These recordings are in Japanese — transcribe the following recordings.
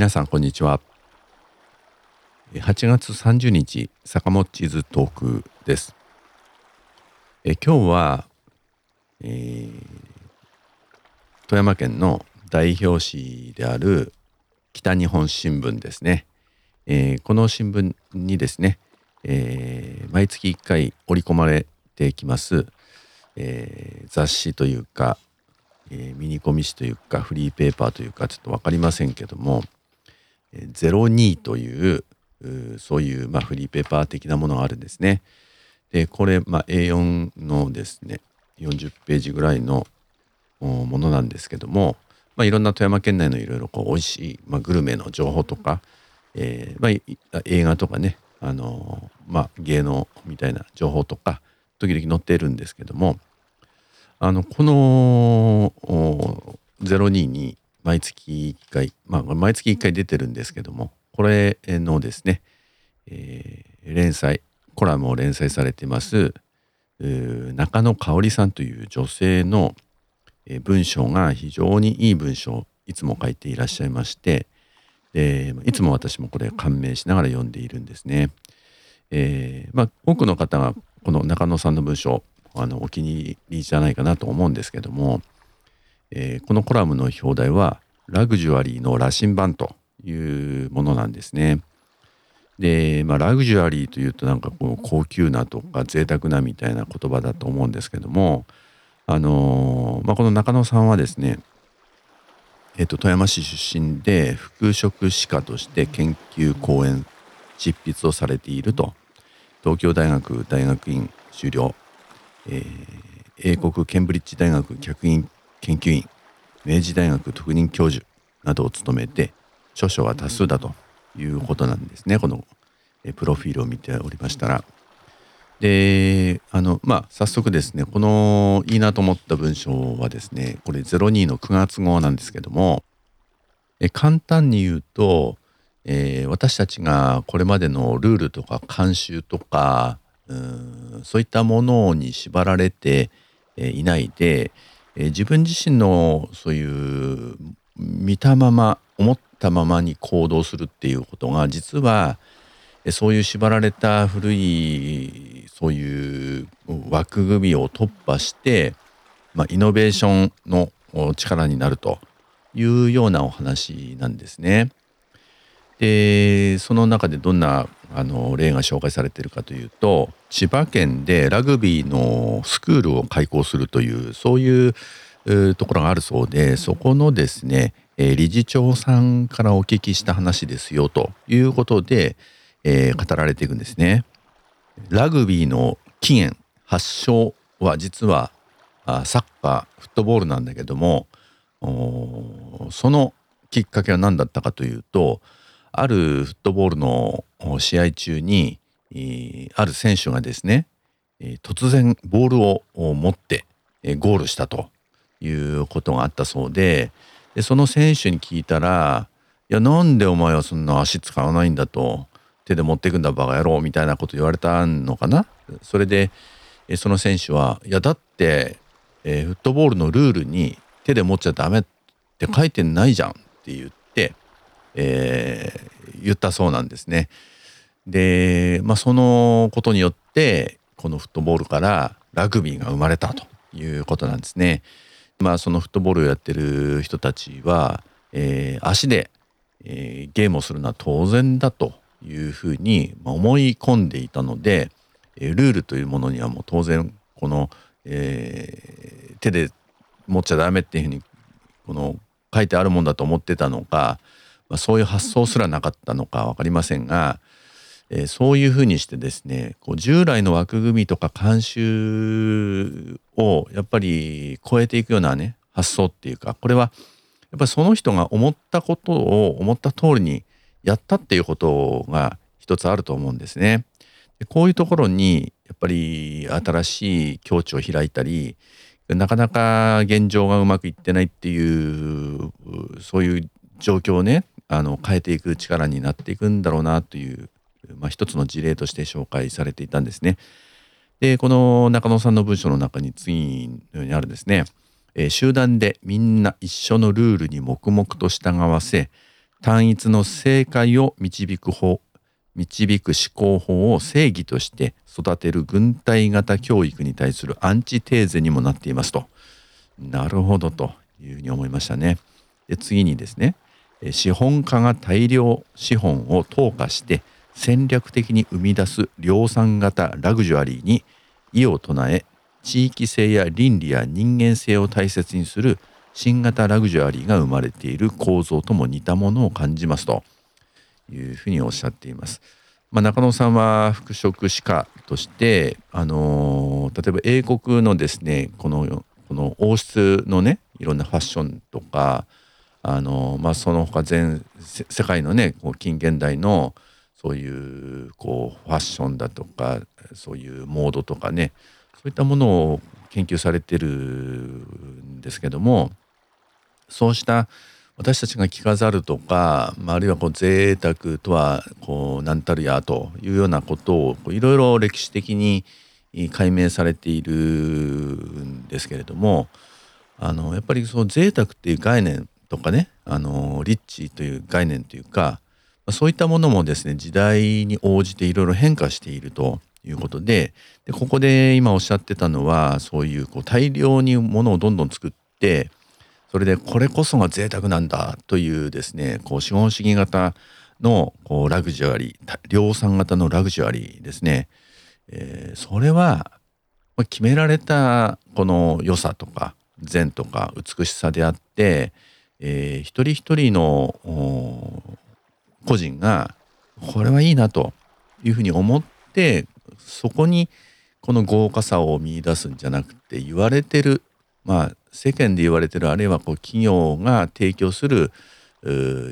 皆さんこんにちは。8月30日坂本地図トークです。え今日は、えー、富山県の代表紙である北日本新聞ですね、えー、この新聞にですね、えー、毎月1回織り込まれてきます、え雑誌というかえ、ミニコミ誌というかフリーペーパーというかちょっと分かりませんけども02というそういう、まあ、フリーペーパー的なものがあるんですね。でこれ、まあ、A4 のですね40ページぐらいのものなんですけども、まあ、いろんな富山県内のいろいろこう美味しい、まあ、グルメの情報とか、えーまあ、映画とかねあの、まあ、芸能みたいな情報とか時々載っているんですけどもあのこの02に毎月1回まあ毎月1回出てるんですけどもこれのですね、えー、連載コラムを連載されてます中野香織さんという女性の文章が非常にいい文章いつも書いていらっしゃいましてでいつも私もこれ感銘しながら読んでいるんですね。えーまあ、多くの方がこの中野さんの文章あのお気に入りじゃないかなと思うんですけども、えー、このコラムの表題はラグジュアリーの羅針盤というものなんですね。で、まあ、ラグジュアリーというとなんかこう高級なとか贅沢なみたいな言葉だと思うんですけども、あのー、まあ、この中野さんはですね、えっと、富山市出身で服飾歯科として研究講演執筆をされていると東京大学大学院修了えー、英国ケンブリッジ大学客員研究員明治大学特任教授などを務めて著書は多数だということなんですねこのプロフィールを見ておりましたら。であのまあ早速ですねこのいいなと思った文章はですねこれ02の9月号なんですけどもえ簡単に言うと、えー、私たちがこれまでのルールとか慣習とかうんそういったものに縛られていないで、え自分自身のそういう見たまま思ったままに行動するっていうことが実はそういう縛られた古いそういう枠組みを突破して、まあ、イノベーションの力になるというようなお話なんですね。でその中でどんなあの例が紹介されているかというと千葉県でラグビーのスクールを開校するというそういうところがあるそうでそこのですね理事長さんからお聞きした話ですよということで、えー、語られていくんですね。ラグビーの起源発祥は実はサッカーフットボールなんだけどもそのきっかけは何だったかというとあるフットボールの試合中にある選手がですね突然ボールを持ってゴールしたということがあったそうででその選手に聞いたら「いやなんでお前はそんな足使わないんだ」と「手で持ってくんだバカ野郎」みたいなこと言われたのかな？それでその選手は「いやだって、えー、フットボールのルールに手で持っちゃダメって書いてないじゃん」って言って、えー、言ったそうなんですね。で、まあ、そのことによってこのフットボールからラグビーが生まれたということなんですね。まあ、そのフットボールをやってる人たちは、えー、足で、えー、ゲームをするのは当然だというふうに思い込んでいたので、えー、ルールというものにはもう当然この、えー、手で持っちゃダメっていうふうにこの書いてあるもんだと思ってたのか、ま、そういう発想すらなかったのか分かりませんが、えー、そういうふうにしてですねこう従来の枠組みとか慣習をやっぱり超えていくようなね発想っていうかこれはやっぱりその人が思ったことを思った通りにやったっていうことが一つあると思うんですね。でこういうところにやっぱり新しい境地を開いたりなかなか現状がうまくいってないっていうそういう状況をねあの変えていく力になっていくんだろうなというまあ、一つの事例として紹介されていたんですね。でこの中野さんの文章の中に次のようにあるんですね、えー、集団でみんな一緒のルールに黙々と従わせ単一の正解を導く方導く思考法を正義として育てる軍隊型教育に対するアンチテーゼにもなっていますと。なるほどというふうに思いましたね。で次にですね資本家が大量資本を投下して戦略的に生み出す量産型ラグジュアリーに異を唱え地域性や倫理や人間性を大切にする新型ラグジュアリーが生まれている構造とも似たものを感じますというふうにおっしゃっています。まあ、中野さんは服飾歯科として、あのー、例えば英国のですねこのこの王室のねいろんなファッションとか、あの、まあ、その他全世界のねこう近現代のそういうこうファッションだとかそういうモードとかねそういったものを研究されてるんですけどもそうした私たちが着飾るとか、まあ、あるいはこう贅沢とはこう何たるやというようなことをいろいろ歴史的に解明されているんですけれどもあのやっぱりその贅沢っていう概念とかねあのリッチという概念というかそういったものもですね時代に応じていろいろ変化しているということででここで今おっしゃってたのはそういうこう大量にものをどんどん作ってそれでこれこそが贅沢なんだというですねこう資本主義型のこうラグジュアリー量産型のラグジュアリーですね、えー、それは決められたこの良さとか善とか美しさであって、えー、一人一人の個人がこれはいいなというふうに思ってそこにこの豪華さを見出すんじゃなくて言われてるまあ世間で言われてるあるいはこう企業が提供する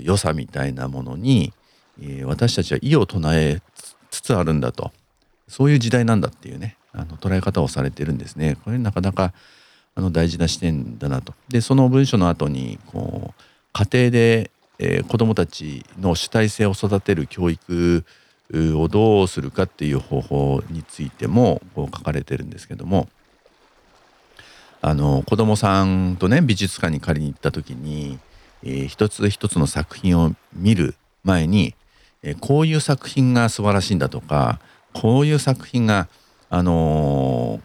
良さみたいなものに、えー、私たちは異を唱えつつあるんだとそういう時代なんだっていうねあの捉え方をされてるんですね。これなかなかあの大事な視点だなと。でその文章の後にこう家庭で、えー、子どもたちの主体性を育てる教育をどうするかっていう方法についてもこう書かれてるんですけどもあの子供さんとね美術館に借りに行った時に、えー、一つ一つの作品を見る前に、えー、こういう作品が素晴らしいんだとかこういう作品が、あの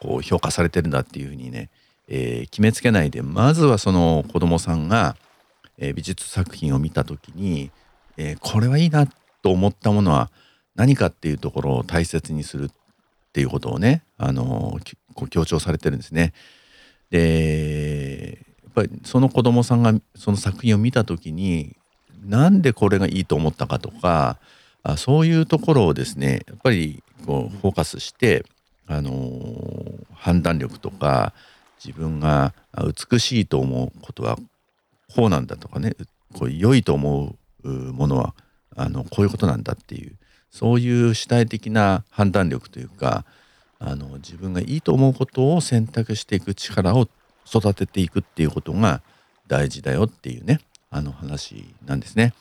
ー、こう評価されてるんだっていうふうにね、え決めつけないでまずはその子供さんが、え美術作品を見た時に、えこれはいいなと思ったものは何かっていうところを大切にするっていうことをね、あのこう強調されてるんですね。でやっぱりその子供さんがその作品を見た時になんでこれがいいと思ったかとかあそういうところをですねやっぱりこうフォーカスしてあの判断力とか自分が美しいと思うことはこうなんだとかねこう良いと思うものはあのこういうことなんだっていうそういう主体的な判断力というかあの自分がいいと思うことを選択していく力を育てていくっていうことが大事だよっていうねあの話なんですね。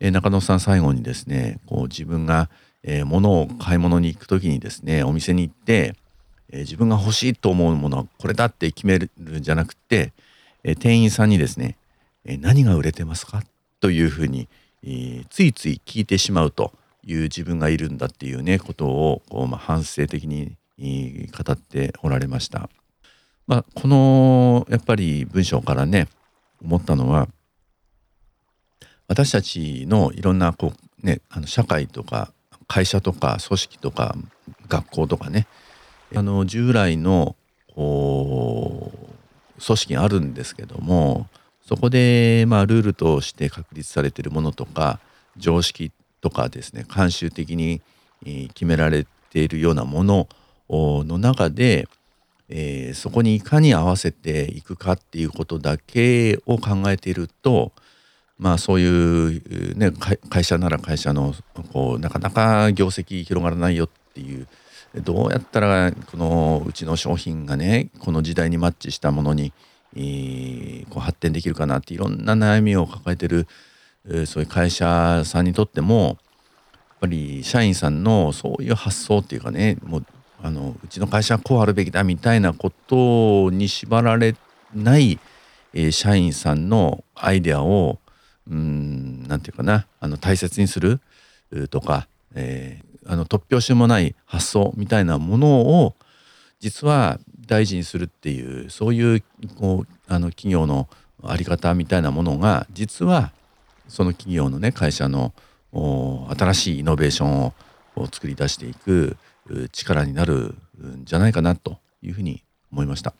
え、中野さん最後にですねこう自分が、えー、物を買い物に行く時にですねお店に行って、えー、自分が欲しいと思うものはこれだって決めるんじゃなくて、え店員さんにですね、え何が売れてますか？というふうに、えついつい聞いてしまうという自分がいるんだっていうねことをこう、まあ、反省的に語っておられました。まあ、このやっぱり文章からね思ったのは私たちのいろんなこう、ね、あの社会とか会社とか組織とか学校とかねあの従来のこう組織があるんですけどもそこでまあルールとして確立されているものとか常識とかですね慣習的に決められているようなものの中で、えー、そこにいかに合わせていくかっていうことだけを考えているとまあそういう、ね、会社なら会社のこうなかなか業績広がらないよっていうどうやったらこのうちの商品がねこの時代にマッチしたものに、こう発展できるかなっていろんな悩みを抱えてる、そういう会社さんにとってもやっぱり社員さんのそういう発想っていうかねもうあのうちの会社はこうあるべきだみたいなことに縛られない、えー、社員さんのアイデアをうんなんていうかなあの大切にするとか、え、あの突拍子もない発想みたいなものを実は大事にするっていうそういうこうあの企業の在り方みたいなものが実はその企業のね会社の新しいイノベーションを作り出していく力になるんじゃないかなというふうに思いました。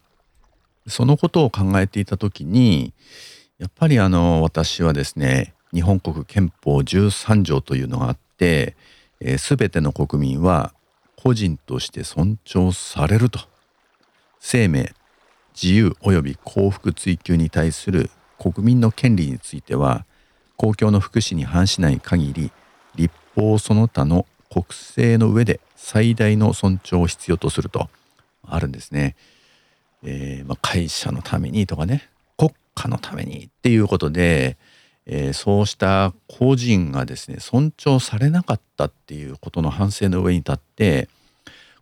そのことを考えていた時にやっぱりあの私はですね日本国憲法13条というのがあって、えー、全ての国民は個人として尊重されると生命自由及び幸福追求に対する国民の権利については公共の福祉に反しない限り立法その他の国政の上で最大の尊重を必要とするとあるんですね。えーまあ、会社のためにとかね国家のためにっていうことで、えー、そうした個人がですね尊重されなかったっていうことの反省の上に立って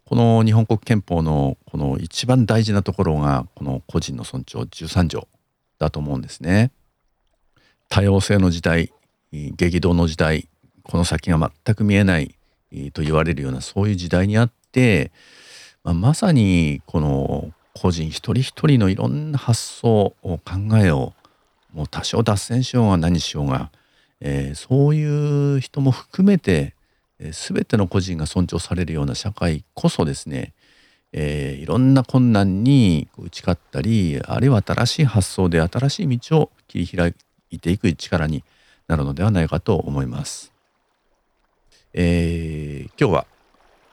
この日本国憲法のこの一番大事なところがこの個人の尊重13条だと思うんですね。多様性の時代激動の時代この先が全く見えないと言われるようなそういう時代にあって、まあ、まさにこの個人一人一人のいろんな発想を考えをもう多少脱線しようが何しようが、えー、そういう人も含めて、えー、全ての個人が尊重されるような社会こそですね、えー、いろんな困難に打ち勝ったりあるいは新しい発想で新しい道を切り開いていく力になるのではないかと思います。えー、今日は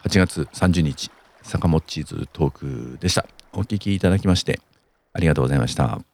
8月30日坂本チーズトークでした。お聞きいただきましてありがとうございました。